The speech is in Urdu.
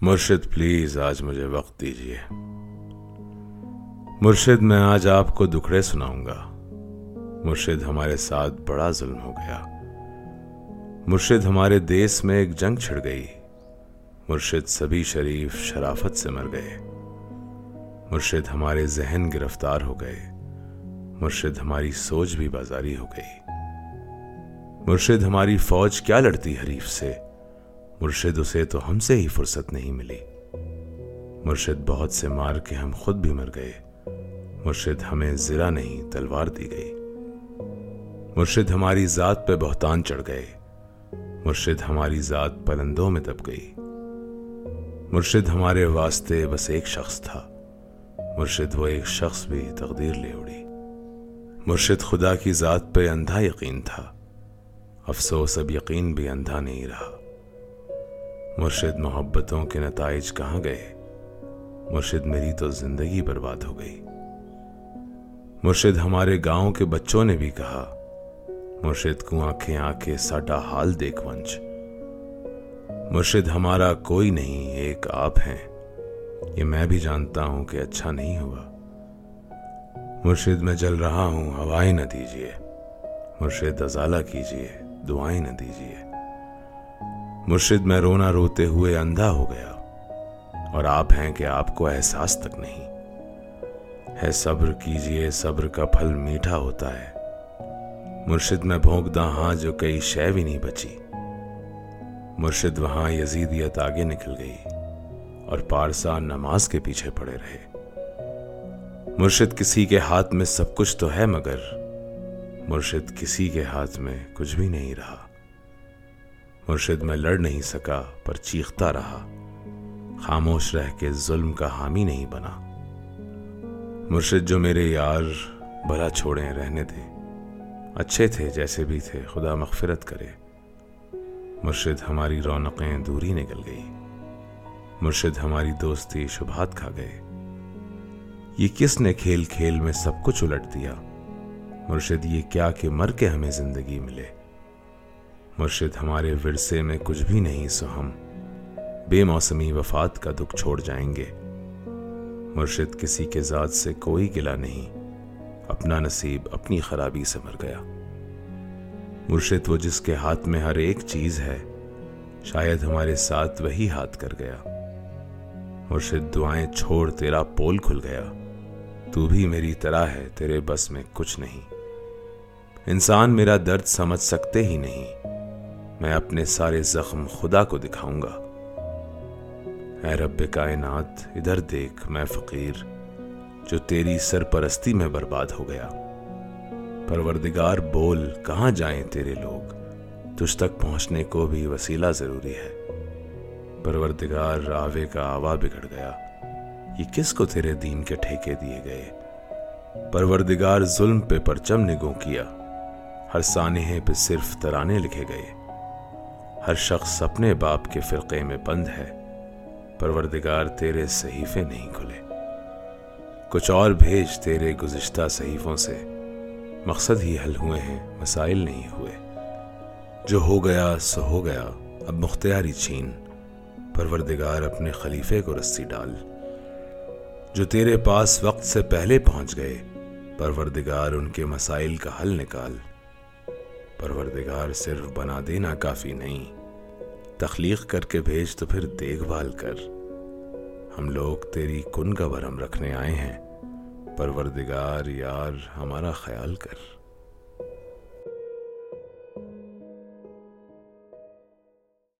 مرشد پلیز آج مجھے وقت دیجیے مرشد، میں آج آپ کو دکھڑے سناؤں گا۔ مرشد ہمارے ساتھ بڑا ظلم ہو گیا۔ مرشد ہمارے دیس میں ایک جنگ چھڑ گئی۔ مرشد سبھی شریف شرافت سے مر گئے۔ مرشد ہمارے ذہن گرفتار ہو گئے۔ مرشد ہماری سوچ بھی بازاری ہو گئی۔ مرشد ہماری فوج کیا لڑتی حریف سے؟ مرشد اسے تو ہم سے ہی فرصت نہیں ملی۔ مرشد بہت سے مار کے ہم خود بھی مر گئے۔ مرشد ہمیں زرا نہیں، تلوار دی گئی۔ مرشد ہماری ذات پہ بہتان چڑھ گئے۔ مرشد ہماری ذات پلندوں میں دب گئی۔ مرشد ہمارے واسطے بس ایک شخص تھا۔ مرشد وہ ایک شخص بھی تقدیر لے اڑی۔ مرشد خدا کی ذات پہ اندھا یقین تھا۔ افسوس، اب یقین بھی اندھا نہیں رہا۔ مرشد محبتوں کے نتائج کہاں گئے؟ مرشد میری تو زندگی برباد ہو گئی۔ مرشد ہمارے گاؤں کے بچوں نے بھی کہا، مرشد کو آنکھیں آنکھیں ساٹا حال دیکھ ونچ مرشد ہمارا کوئی نہیں، ایک آپ ہیں۔ یہ میں بھی جانتا ہوں کہ اچھا نہیں ہوا۔ مرشد میں جل رہا ہوں، ہوائیں نہ دیجیے مرشد ازالہ کیجیے دعائیں نہ دیجیے مرشد میں رونا روتے ہوئے اندھا ہو گیا اور آپ ہیں کہ آپ کو احساس تک نہیں۔ ہے صبر کیجیے صبر کا پھل میٹھا ہوتا ہے۔ مرشد میں بھونکدا ہاں جو کئی شے بھی نہیں بچی۔ مرشد وہاں یزیدیت آگے نکل گئی اور پارسا نماز کے پیچھے پڑے رہے۔ مرشد کسی کے ہاتھ میں سب کچھ تو ہے مگر مرشد کسی کے ہاتھ میں کچھ بھی نہیں رہا۔ مرشد میں لڑ نہیں سکا، پر چیختا رہا۔ خاموش رہ کے ظلم کا حامی نہیں بنا۔ مرشد جو میرے یار بھلا چھوڑیں رہنے دے اچھے تھے جیسے بھی تھے، خدا مغفرت کرے۔ مرشد ہماری رونقیں دوری نکل گئی۔ مرشد ہماری دوستی شبہات کھا گئے۔ یہ کس نے کھیل کھیل میں سب کچھ الٹ دیا؟ مرشد یہ کیا کہ مر کے ہمیں زندگی ملے۔ مرشد ہمارے ورثے میں کچھ بھی نہیں، سو ہم بے موسمی وفات کا دکھ چھوڑ جائیں گے۔ مرشد کسی کے ذات سے کوئی گلا نہیں، اپنا نصیب، اپنی خرابی سے مر گیا۔ مرشد وہ جس کے ہاتھ میں ہر ایک چیز ہے، شاید ہمارے ساتھ وہی ہاتھ کر گیا۔ مرشد دعائیں چھوڑ، تیرا پول کھل گیا۔ تو بھی میری طرح ہے، تیرے بس میں کچھ نہیں۔ انسان میرا درد سمجھ سکتے ہی نہیں۔ میں اپنے سارے زخم خدا کو دکھاؤں گا۔ اے رب کائنات، ادھر دیکھ میں فقیر، جو تیری سرپرستی میں برباد ہو گیا۔ پروردگار، بول کہاں جائیں تیرے لوگ؟ تجھ تک پہنچنے کو بھی وسیلہ ضروری ہے۔ پروردگار راوے کا آوا بگڑ گیا۔ یہ کس کو تیرے دین کے ٹھیکے دیے گئے؟ پروردگار، ظلم پہ پرچم نگوں کیا۔ ہر سانحے پہ صرف ترانے لکھے گئے۔ ہر شخص اپنے باپ کے فرقے میں بند ہے۔ پروردگار تیرے صحیفے نہیں کھلے۔ کچھ اور بھیج تیرے گزشتہ صحیفوں سے۔ مقصد ہی حل ہوئے ہیں، مسائل نہیں ہوئے۔ جو ہو گیا سو ہو گیا، اب مختاری چھین۔ پروردگار اپنے خلیفے کو رسی ڈال۔ جو تیرے پاس وقت سے پہلے پہنچ گئے، پروردگار ان کے مسائل کا حل نکال۔ پروردگار صرف بنا دینا کافی نہیں تخلیق کر کے بھیج تو پھر دیکھ بھال کر۔ ہم لوگ تیری کن کا برہم رکھنے آئے ہیں۔ پروردگار یار ہمارا خیال کر۔